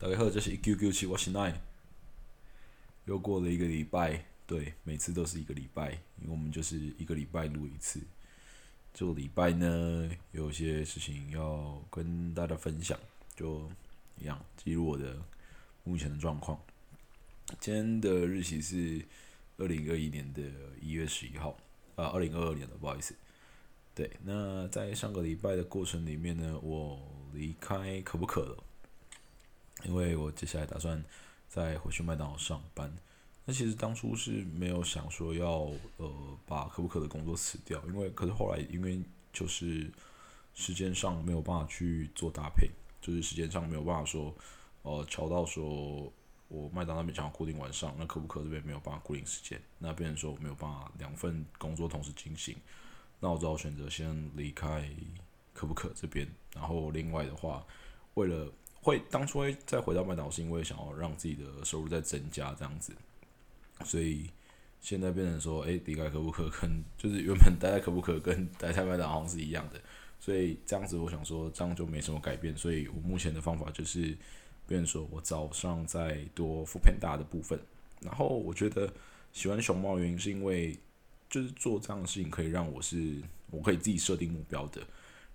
大家好，这是一 Q Q 七，我是奈。又过了一个礼拜，对，每次都是一个礼拜，因为我们就是一个礼拜录一次。这个礼拜呢，有些事情要跟大家分享，就一样记录我的目前的状况。今天的日期是二零二一年的一月十一号，啊，二零二二年的，不好意思。对，那在上个礼拜的过程里面呢，我离开可不可了。因为我接下来打算再回去麦当劳上班，那其实当初是没有想说要呃把可不可的工作辞掉，因为可是后来因为就是时间上没有办法去做搭配，就是时间上没有办法说呃调到说我麦当那边想要固定晚上，那可不可这边没有办法固定时间，那变成说我没有办法两份工作同时进行，那我只好选择先离开可不可这边，然后另外的话为了。会当初会再回到麦当劳，是因为想要让自己的收入再增加这样子，所以现在变成说，哎，离开可不可跟就是原本待在可不可跟待在麦当劳是一样的，所以这样子我想说这样就没什么改变，所以我目前的方法就是，变成说我早上再多副片大的部分，然后我觉得喜欢熊猫的原因是因为就是做这样的事情可以让我是我可以自己设定目标的。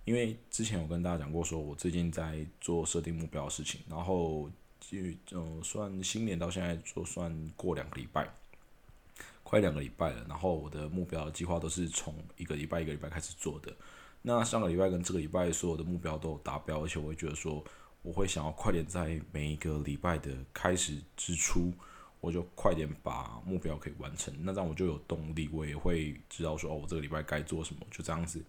因为之前有跟大家讲过，说我最近在做设定目标的事情，然后就嗯，算新年到现在就算过两个礼拜，快两个礼拜了。然后我的目标计划都是从一个礼拜一个礼拜开始做的。那上个礼拜跟这个礼拜所有的目标都有达标，而且我会觉得说，我会想要快点在每一个礼拜的开始之初，我就快点把目标可以完成。那这样我就有动力，我也会知道说，哦，我这个礼拜该做什么，就这样子。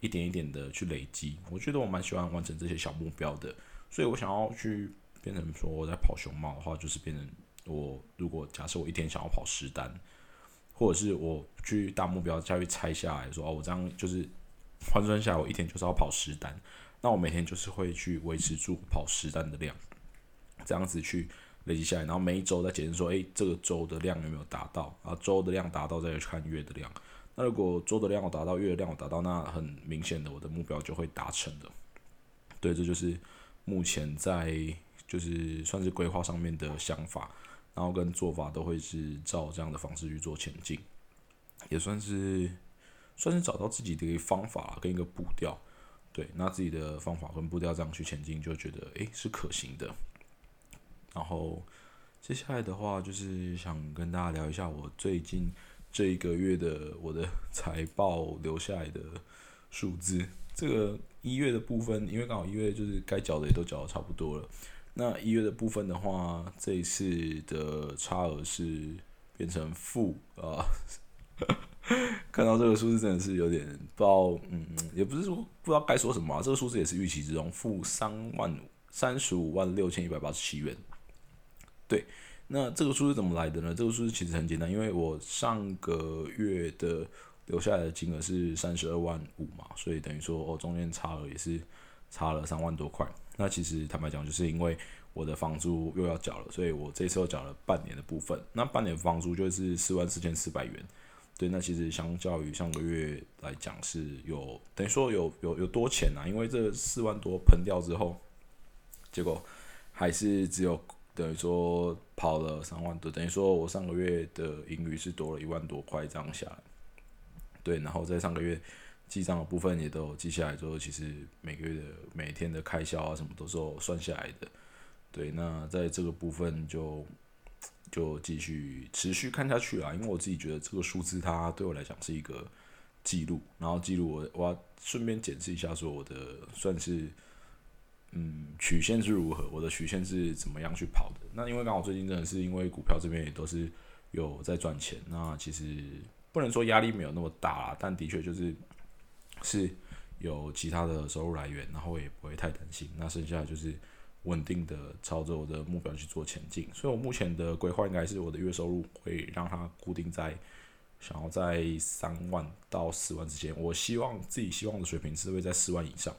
一点一点的去累积，我觉得我蛮喜欢完成这些小目标的，所以我想要去变成说我在跑熊猫的话，就是变成我如果假设我一天想要跑十单，或者是我去大目标再去拆下来说哦，我这样就是换算下来我一天就是要跑十单，那我每天就是会去维持住跑十单的量，这样子去累积下来，然后每一周再检视说，诶，这个周的量有没有达到，然后周的量达到再去看月的量。那如果周的量我达到，月的量我达到，那很明显的我的目标就会达成的。对，这就是目前在就是算是规划上面的想法，然后跟做法都会是照这样的方式去做前进，也算是算是找到自己的一个方法跟一个步调。对，那自己的方法跟步调这样去前进，就觉得诶是可行的。然后接下来的话，就是想跟大家聊一下我最近。这一个月的我的财报留下来的数字，这个一月的部分，因为刚好一月就是该缴的也都缴的差不多了。那一月的部分的话，这一次的差额是变成负啊，看到这个数字真的是有点不知道，嗯，也不是说不知道该说什么啊。这个数字也是预期之中，负三万三十五万六千一百八十七元，对。那这个数是怎么来的呢？这个数字其实很简单，因为我上个月的留下来的金额是三十二万五嘛，所以等于说我中间差额也是差了三万多块。那其实坦白讲，就是因为我的房租又要缴了，所以我这次又缴了半年的部分。那半年房租就是四万四千四百元。对，那其实相较于上个月来讲是有等于说有有有多钱啊？因为这四万多喷掉之后，结果还是只有。等于说跑了三万多，等于说我上个月的盈余是多了一万多块这样下来，对，然后在上个月记账的部分也都记下来之后，其实每个月的每天的开销啊什么都是算下来的，对，那在这个部分就就继续持续看下去啦，因为我自己觉得这个数字它对我来讲是一个记录，然后记录我我要顺便检视一下说我的算是。嗯，曲线是如何？我的曲线是怎么样去跑的？那因为刚好最近真的是因为股票这边也都是有在赚钱，那其实不能说压力没有那么大啦，但的确就是是有其他的收入来源，然后也不会太担心。那剩下就是稳定的朝着我的目标去做前进。所以我目前的规划应该是我的月收入会让它固定在想要在三万到四万之间。我希望自己希望的水平是会在四万以上。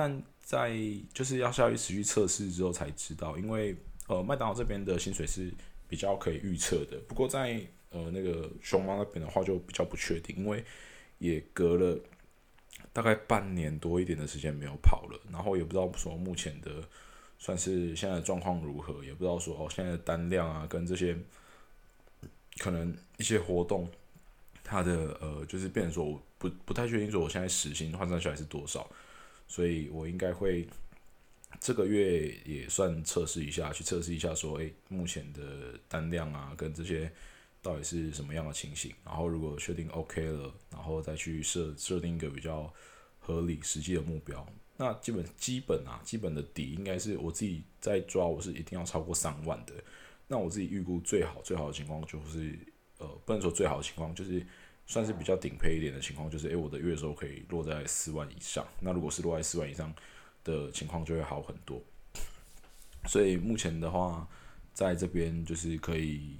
但在就是要下去持续测试之后才知道，因为呃麦当劳这边的薪水是比较可以预测的，不过在呃那个熊猫那边的话就比较不确定，因为也隔了大概半年多一点的时间没有跑了，然后也不知道说目前的算是现在的状况如何，也不知道说哦现在的单量啊跟这些可能一些活动，它的呃就是变成说我不不太确定说我现在时薪换算下来是多少，所以我应该会这个月也算测试一下，去测试一下说诶目前的单量啊跟这些到底是什么样的情形，然后如果确定 OK 了，然后再去设设定一个比较合理实际的目标。那基本基本啊，基本的底应该是我自己在抓，我是一定要超过三万的。那我自己预估最好最好的情况就是，呃，不能说最好的情况，就是算是比较顶配一点的情况，就是诶，我的月收可以落在四万以上。那如果是落在四万以上的情况，就会好很多。所以目前的话，在这边就是可以，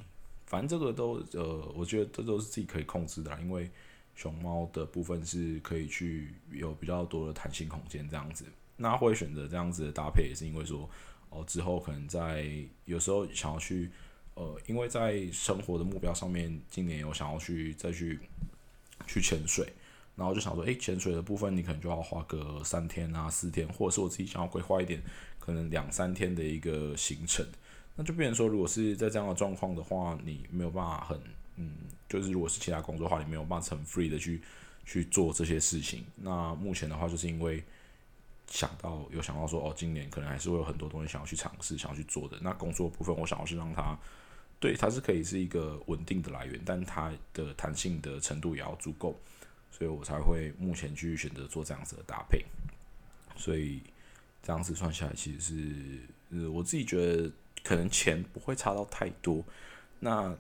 反正这个都呃，我觉得这都是自己可以控制的，因为。熊猫的部分是可以去有比较多的弹性空间这样子，那会选择这样子的搭配，也是因为说哦之后可能在有时候想要去呃，因为在生活的目标上面，今年有想要去再去去潜水，然后就想说，诶，潜水的部分你可能就要花个三天啊四天，或者是我自己想要规划一点，可能两三天的一个行程，那就变成说，如果是在这样的状况的话，你没有办法很。嗯，就是如果是其他工作的话，你没有办法很 free 的去去做这些事情。那目前的话，就是因为想到有想到说，哦，今年可能还是会有很多东西想要去尝试、想要去做的。那工作部分，我想要是让它对它是可以是一个稳定的来源，但它的弹性的程度也要足够，所以我才会目前去选择做这样子的搭配。所以这样子算下来，其实是呃，我自己觉得可能钱不会差到太多。那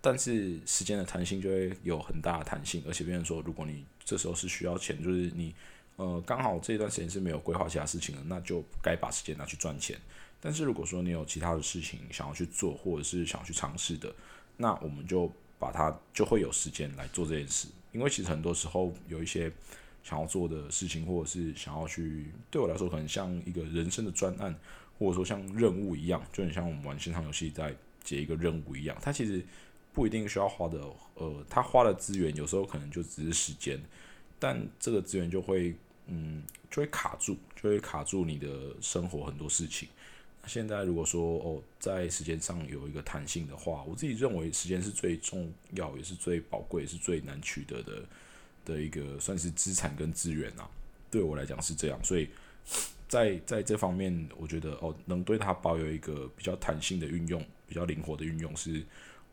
但是时间的弹性就会有很大的弹性，而且别人说，如果你这时候是需要钱，就是你呃刚好这段时间是没有规划其他事情的，那就该把时间拿去赚钱。但是如果说你有其他的事情想要去做，或者是想要去尝试的，那我们就把它就会有时间来做这件事。因为其实很多时候有一些想要做的事情，或者是想要去对我来说可能像一个人生的专案，或者说像任务一样，就很像我们玩线上游戏在解一个任务一样，它其实。不一定需要花的，呃，他花的资源有时候可能就只是时间，但这个资源就会，嗯，就会卡住，就会卡住你的生活很多事情。现在如果说哦，在时间上有一个弹性的话，我自己认为时间是最重要，也是最宝贵，也是最难取得的的一个算是资产跟资源啊。对我来讲是这样，所以在在这方面，我觉得哦，能对它保有一个比较弹性的运用，比较灵活的运用是。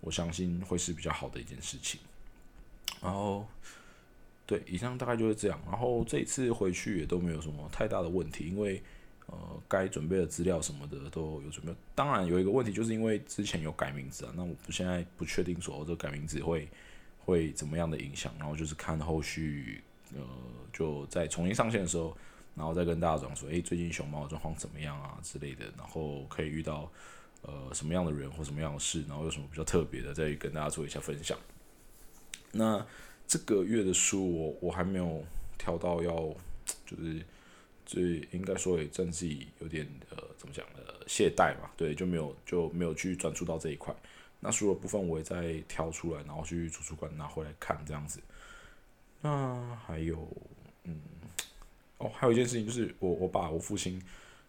我相信会是比较好的一件事情。然后，对，以上大概就是这样。然后这一次回去也都没有什么太大的问题，因为呃，该准备的资料什么的都有准备。当然有一个问题，就是因为之前有改名字啊，那我现在不确定说这改名字会会怎么样的影响。然后就是看后续呃，就在重新上线的时候，然后再跟大家讲说，诶，最近熊猫的状况怎么样啊之类的，然后可以遇到。呃，什么样的人或什么样的事，然后有什么比较特别的，再跟大家做一下分享。那这个月的书，我我还没有挑到要，就是所以应该说也正自己有点呃，怎么讲呃，懈怠嘛，对，就没有就没有去专注到这一块。那书的部分，我也在挑出来，然后去图书馆拿回来看这样子。那还有，嗯，哦，还有一件事情就是，我我爸我父亲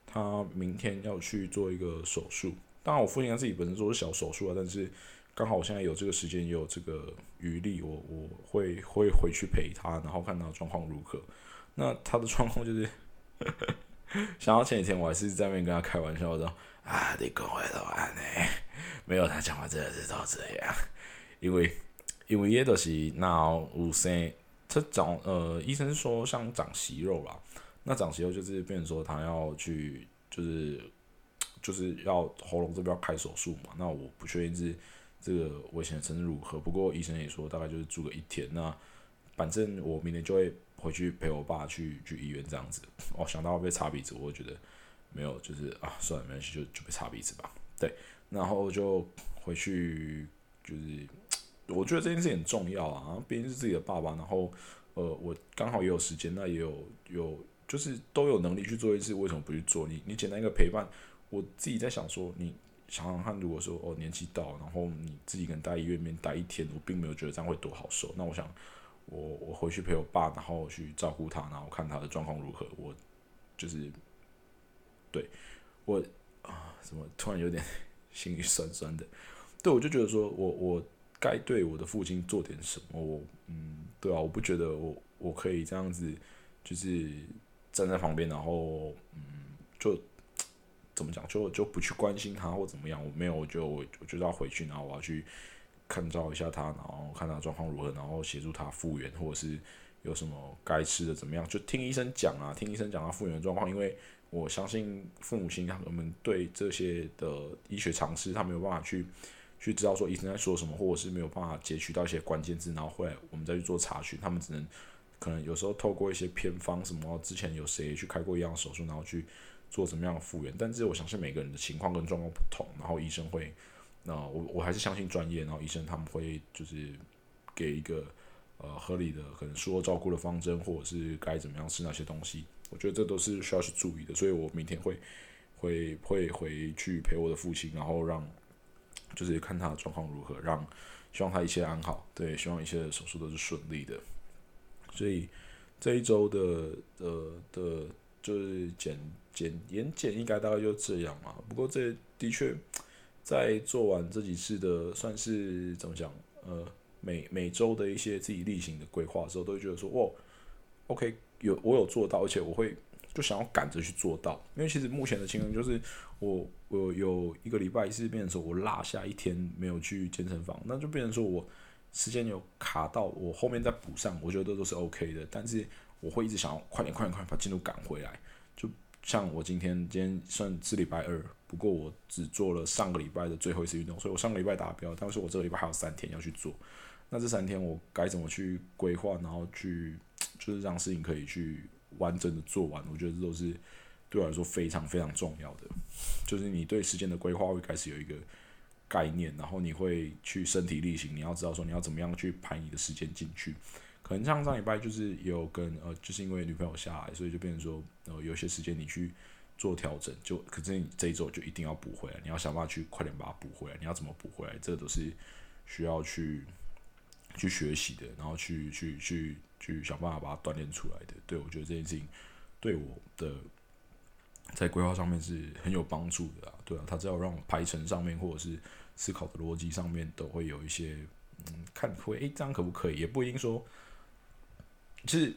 他明天要去做一个手术。当然，我父亲他自己本身做是小手术啊，但是刚好我现在有这个时间，也有这个余力，我我会会回去陪他，然后看他状况如何。那他的状况就是，想到前几天我还是在那边跟他开玩笑说：“啊，你讲话都安呢？” 没有，他讲话真的是都这样。因为因为也都是脑有生，他长呃，医生说像长息肉啦，那长息肉就是变成说他要去就是。就是要喉咙这边要开手术嘛，那我不确定是这个危险程度如何。不过医生也说大概就是住个一天。那反正我明天就会回去陪我爸去去医院这样子。哦，想到被擦鼻子，我觉得没有，就是啊，算了，没关系，就就被擦鼻子吧。对，然后就回去，就是我觉得这件事很重要啊，毕竟是自己的爸爸。然后呃，我刚好也有时间，那也有有就是都有能力去做一次，为什么不去做？你你简单一个陪伴。我自己在想说，你想想看，如果说哦年纪到，然后你自己可能待医院里面待一天，我并没有觉得这样会多好受。那我想，我我回去陪我爸，然后去照顾他，然后看他的状况如何。我就是对我什么突然有点 心里酸酸的。对，我就觉得说我我该对我的父亲做点什么。我嗯，对啊，我不觉得我我可以这样子，就是站在旁边，然后嗯，就怎么讲，就就不去关心他或怎么样。我没有，我就我我就要回去，然后我要去看照一下他，然后看他状况如何，然后协助他复原，或者是有什么该吃的怎么样，就听医生讲啊，听医生讲他复原的状况，因为。我相信父母亲他们对这些的医学常识，他没有办法去去知道说医生在说什么，或者是没有办法截取到一些关键字，然后后来我们再去做查询，他们只能可能有时候透过一些偏方什么，之前有谁去开过一样手术，然后去做怎么样的复原。但是我相信每个人的情况跟状况不同，然后医生会，那我我还是相信专业，然后医生他们会就是给一个呃合理的可能术后照顾的方针，或者是该怎么样吃那些东西。我觉得这都是需要去注意的，所以我明天会会会回去陪我的父亲，然后让就是看他的状况如何，让希望他一切安好，对，希望一切手术都是顺利的。所以这一周的呃的，就是简简言简，应该大概就这样嘛。不过这的确在做完这几次的，算是怎么讲？呃，每每周的一些自己例行的规划的时候，都会觉得说，哇，OK。有我有做到，而且我会就想要赶着去做到，因为其实目前的情况就是我我有一个礼拜是变成说我落下一天没有去健身房，那就变成说我时间有卡到，我后面再补上，我觉得都是 OK 的。但是我会一直想要快点快点快点把进度赶回来，像我今天今天算是礼拜二，不过我只做了上个礼拜的最后一次运动，所以我上个礼拜达标，但是我这个礼拜还有三天要去做，那这三天我该怎么去规划，然后去。就是让事情可以去完整的做完，我觉得这都是对我来说非常非常重要的。就是你对时间的规划会开始有一个概念，然后你会去身体力行，你要知道说你要怎么样去排你的时间进去。可能像上礼拜就是有跟呃，就是因为女朋友下来，所以就变成说呃，有些时间你去做调整，就可是你这一周就一定要补回来，你要想办法去快点把它补回来。你要怎么补回来？这都是需要去去学习的，然后去去去。去想办法把它锻炼出来的，对我觉得这件事情对我的在规划上面是很有帮助的啊，对啊，他只要让我排程上面或者是思考的逻辑上面都会有一些，嗯，看会诶，这样可不可以？也不一定说，其实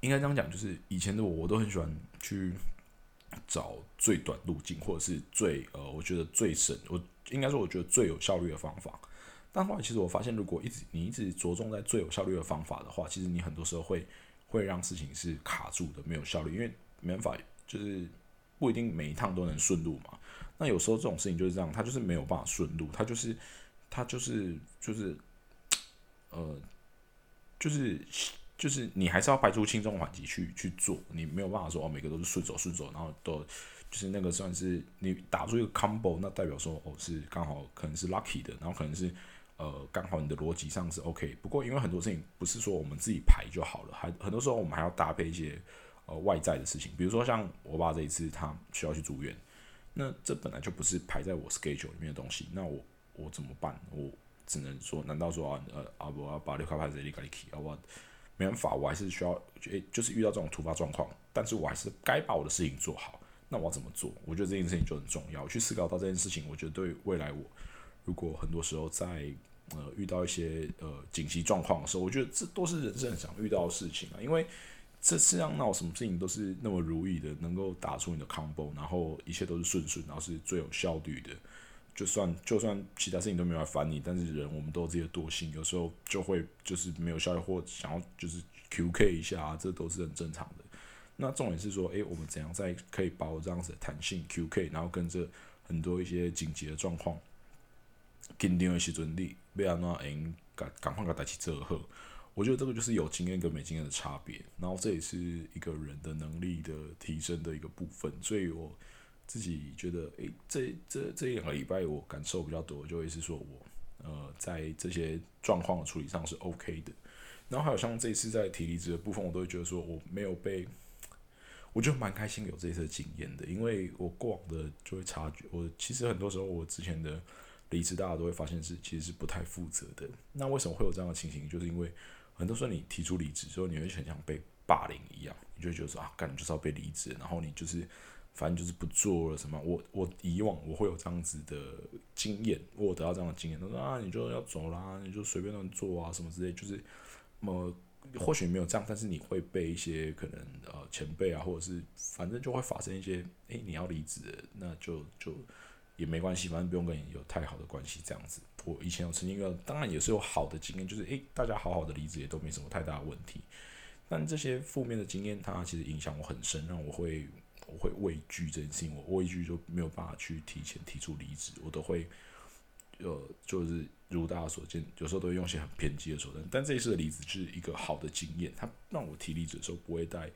应该这样讲，就是以前的我，我都很喜欢去找最短路径，或者是最呃，我觉得最省，我应该说我觉得最有效率的方法。但后来，其实我发现，如果一直你一直着重在最有效率的方法的话，其实你很多时候会会让事情是卡住的，没有效率，因为没办法，就是不一定每一趟都能顺路嘛。那有时候这种事情就是这样，它就是没有办法顺路，它就是它就是就是呃，就是就是你还是要排除轻重缓急去去做，你没有办法说哦，每个都是顺走顺走，然后都就是那个算是你打出一个 combo，那代表说哦是刚好可能是 lucky 的，然后可能是。呃，刚好你的逻辑上是 OK，不过因为很多事情不是说我们自己排就好了，还很多时候我们还要搭配一些呃外在的事情，比如说像我爸这一次他需要去住院，那这本来就不是排在我 schedule 里面的东西，那我我怎么办？我只能说，难道说啊呃啊我要把六卡牌这里给你 key 啊我没办法，我还是需要诶，就是遇到这种突发状况，但是我还是该把我的事情做好，那我要怎么做？我觉得这件事情就很重要，去思考到这件事情，我觉得对未来我。如果很多时候在呃遇到一些呃紧急状况的时候，我觉得这都是人生很想遇到的事情啊。因为这世上闹什么事情都是那么如意的，能够打出你的 combo，然后一切都是顺顺，然后是最有效率的。就算就算其他事情都没有来烦你，但是人我们都有自己的惰性，有时候就会就是没有效率或想要就是 QK 一下啊，这都是很正常的。那重点是说，诶，我们怎样在可以把握这样子的弹性 QK，然后跟着很多一些紧急的状况。紧张的时阵，你要安怎用赶赶快个代志做好？我觉得这个就是有经验跟没经验的差别，然后这也是一个人的能力的提升的一个部分。所以我自己觉得，诶，这这这两个礼拜我感受比较多，就会是说我呃在这些状况的处理上是 OK 的。然后还有像这次在提离职的部分，我都会觉得说我没有被，我就蛮开心有这次经验的，因为我过往的就会察觉，我其实很多时候我之前的。离职，大家都会发现是其实是不太负责的。那为什么会有这样的情形？就是因为很多时候你提出离职之后，你会很像被霸凌一样，你就觉得说啊，干你就是要被离职，然后你就是反正就是不做了什么。我我以往我会有这样子的经验，我得到这样的经验，他说啊，你就要走啦，你就随便乱做啊，什么之类，就是么或许没有这样，但是你会被一些可能呃前辈啊，或者是反正就会发生一些，诶，你要离职，那就就也没关系，反正不用跟你有太好的关系这样子。我以前有曾经有，当然也是有好的经验，就是诶，大家好好的离职也都没什么太大问题。但这些负面的经验，它其实影响我很深，让我会我会畏惧这件事情，我畏惧就没有办法去提前提出离职，我都会呃，就是如大家所见，有时候都会用一些很偏激的手段。但这一次的离职是一个好的经验，它让我提离职的时候不会带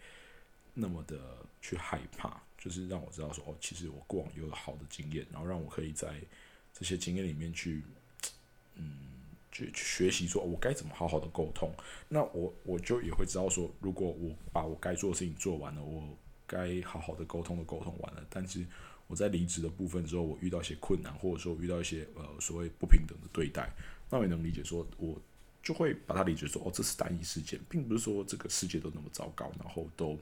那么的去害怕，就是让我知道说哦，其实我过往有好的经验，然后让我可以在这些经验里面去嗯。去去学习，说我该怎么好好的沟通。那我我就也会知道说，如果我把我该做的事情做完了，我该好好的沟通的沟通完了。但是我在离职的部分之后，我遇到一些困难，或者说遇到一些呃所谓不平等的对待，那我也能理解说，我就会把它理解说，哦，这是单一事件，并不是说这个世界都那么糟糕，然后都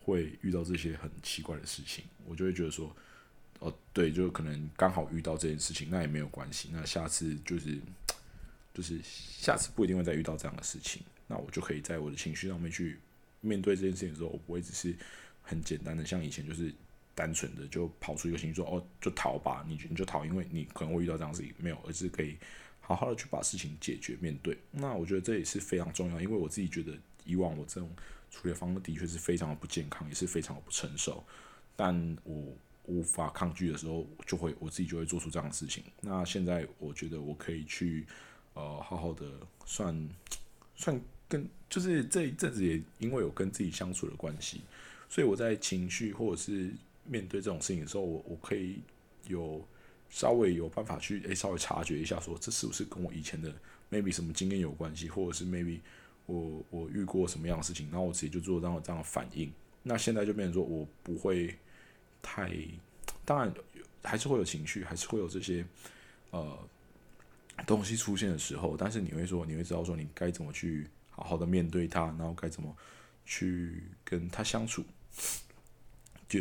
会遇到这些很奇怪的事情。我就会觉得说，哦，对，就可能刚好遇到这件事情，那也没有关系。那下次就是。就是下次不一定会再遇到这样的事情，那我就可以在我的情绪上面去面对这件事情的时候，我不会只是很简单的像以前就是单纯的就跑出一个情绪说哦就逃吧，你你就逃，因为你可能会遇到这样事情，没有，而是可以好好的去把事情解决面对。那我觉得这也是非常重要，因为我自己觉得以往我这种处理方式的确是非常的不健康，也是非常不成熟，但我无法抗拒的时候，就会我自己就会做出这样的事情。那现在我觉得我可以去。呃，好好的算算跟就是这一阵子也因为有跟自己相处的关系，所以我在情绪或者是面对这种事情的时候，我我可以有稍微有办法去诶稍微察觉一下，说这是不是跟我以前的 maybe 什么经验有关系，或者是 maybe 我我遇过什么样的事情，然后我直接就做这样这样的反应。那现在就变成说我不会太，当然还是会有情绪，还是会有这些呃。东西出现的时候，但是你会说，你会知道说，你该怎么去好好的面对他，然后该怎么去跟他相处。就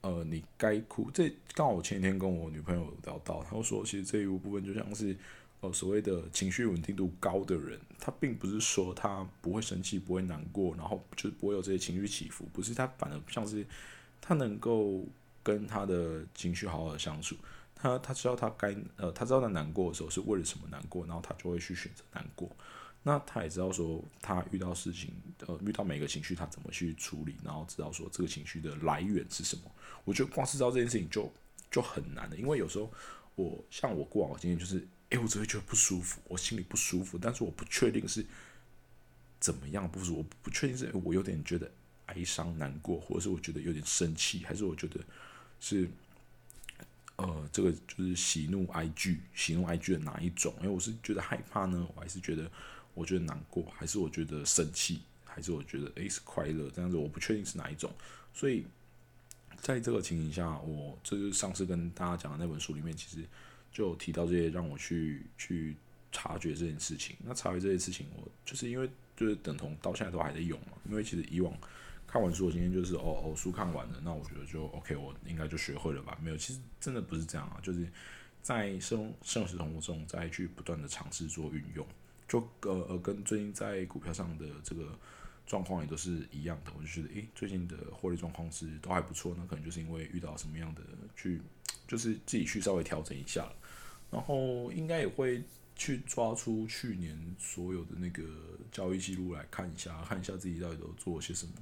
呃，你该哭，这刚好我前几天跟我女朋友聊到，她说，其实这一部分就像是呃所谓的情绪稳定度高的人，他并不是说他不会生气、不会难过，然后就不会有这些情绪起伏，不是他反而像是他能够跟他的情绪好好的相处。他他知道他该呃，他知道他难过的时候是为了什么难过，然后他就会去选择难过。那他也知道说他遇到事情呃，遇到每个情绪他怎么去处理，然后知道说这个情绪的来源是什么。我觉得光是知道这件事情就就很难的，因为有时候我像我过往的经验就是，哎，我只会觉得不舒服，我心里不舒服，但是我不确定是怎么样不舒服，我不确定是我有点觉得哀伤难过，或者是我觉得有点生气，还是我觉得是。呃，这个就是喜怒哀惧，喜怒哀惧的哪一种？因为我是觉得害怕呢，我还是觉得我觉得难过，还是我觉得生气，还是我觉得诶是快乐？这样子我不确定是哪一种。所以在这个情形下，我这是上次跟大家讲的那本书里面，其实就提到这些，让我去去察觉这件事情。那察觉这件事情，我就是因为就是等同到现在都还在用嘛，因为其实以往。看完书，我今天就是哦哦，书看完了，那我觉得就 OK，我应该就学会了吧？没有，其实真的不是这样啊，就是在生生实生活中再去不断的尝试做运用，就呃呃，跟最近在股票上的这个状况也都是一样的。我就觉得，诶，最近的获利状况是都还不错，那可能就是因为遇到什么样的去，就是自己去稍微调整一下，然后应该也会去抓出去年所有的那个交易记录来看一下，看一下自己到底都做了些什么。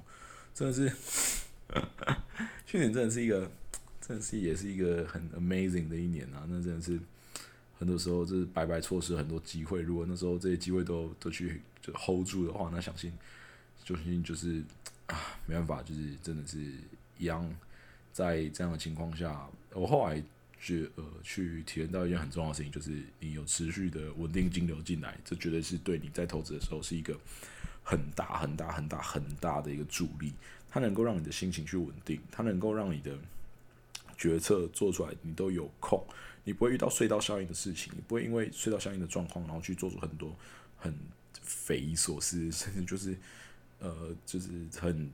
真的是，去年真的是一个，真的是也是一个很 amazing 的一年啊！那真的是很多时候就是白白错失很多机会。如果那时候这些机会都都去就 hold 住的话，那相信，相信就是啊，没办法，就是真的是一样。在这样的情况下，我后来觉呃去体验到一件很重要的事情，就是你有持续的稳定金流进来，这绝对是对你在投资的时候是一个。很大很大很大很大的一个助力，它能够让你的心情去稳定，它能够让你的决策做出来，你都有空，你不会遇到隧道效应的事情，你不会因为隧道效应的状况，然后去做出很多很匪夷所思，甚至就是呃，就是很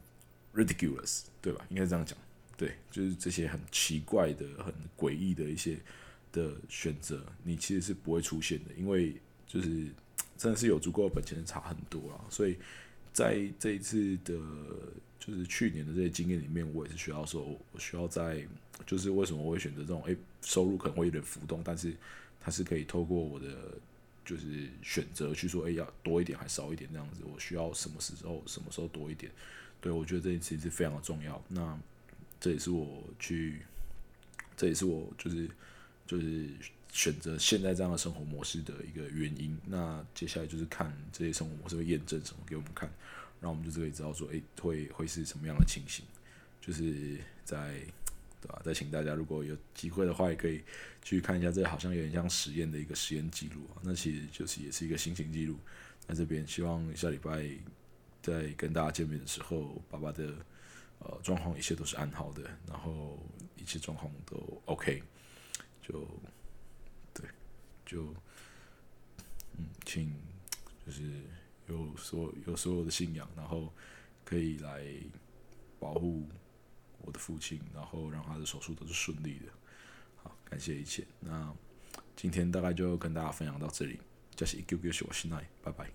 ridiculous，对吧？应该这样讲，对，就是这些很奇怪的、很诡异的一些的选择，你其实是不会出现的，因为就是真的是有足够的本钱差很多啊。所以在这一次的，就是去年的这些经验里面，我也是需要说，我需要在，就是为什么我会选择这种，诶，收入可能会有点浮动，但是它是可以透过我的。就是选择去说，哎，要多一点还少一点这样子，我需要什么时候什么时候多一点？对我觉得这一次是非常的重要。那这也是我去，这也是我就是就是选择现在这样的生活模式的一个原因。那接下来就是看这些生活模式会验证什么给我们看，然后我们就可以知道说，哎，会会是什么样的情形？就是在。对吧？再请大家，如果有机会的话，也可以去看一下，这好像有点像实验的一个实验记录啊。那其实就是也是一个心情记录。那这边，希望下礼拜在跟大家见面的时候，爸爸的呃状况一切都是安好的，然后一切状况都 OK。就，就嗯，请就是有所有所有的信仰，然后可以来保护。我的父亲，然后让他的手术都是顺利的。好，感谢一切。那今天大概就跟大家分享到这里，这是一 Q Q 小心奈，拜拜。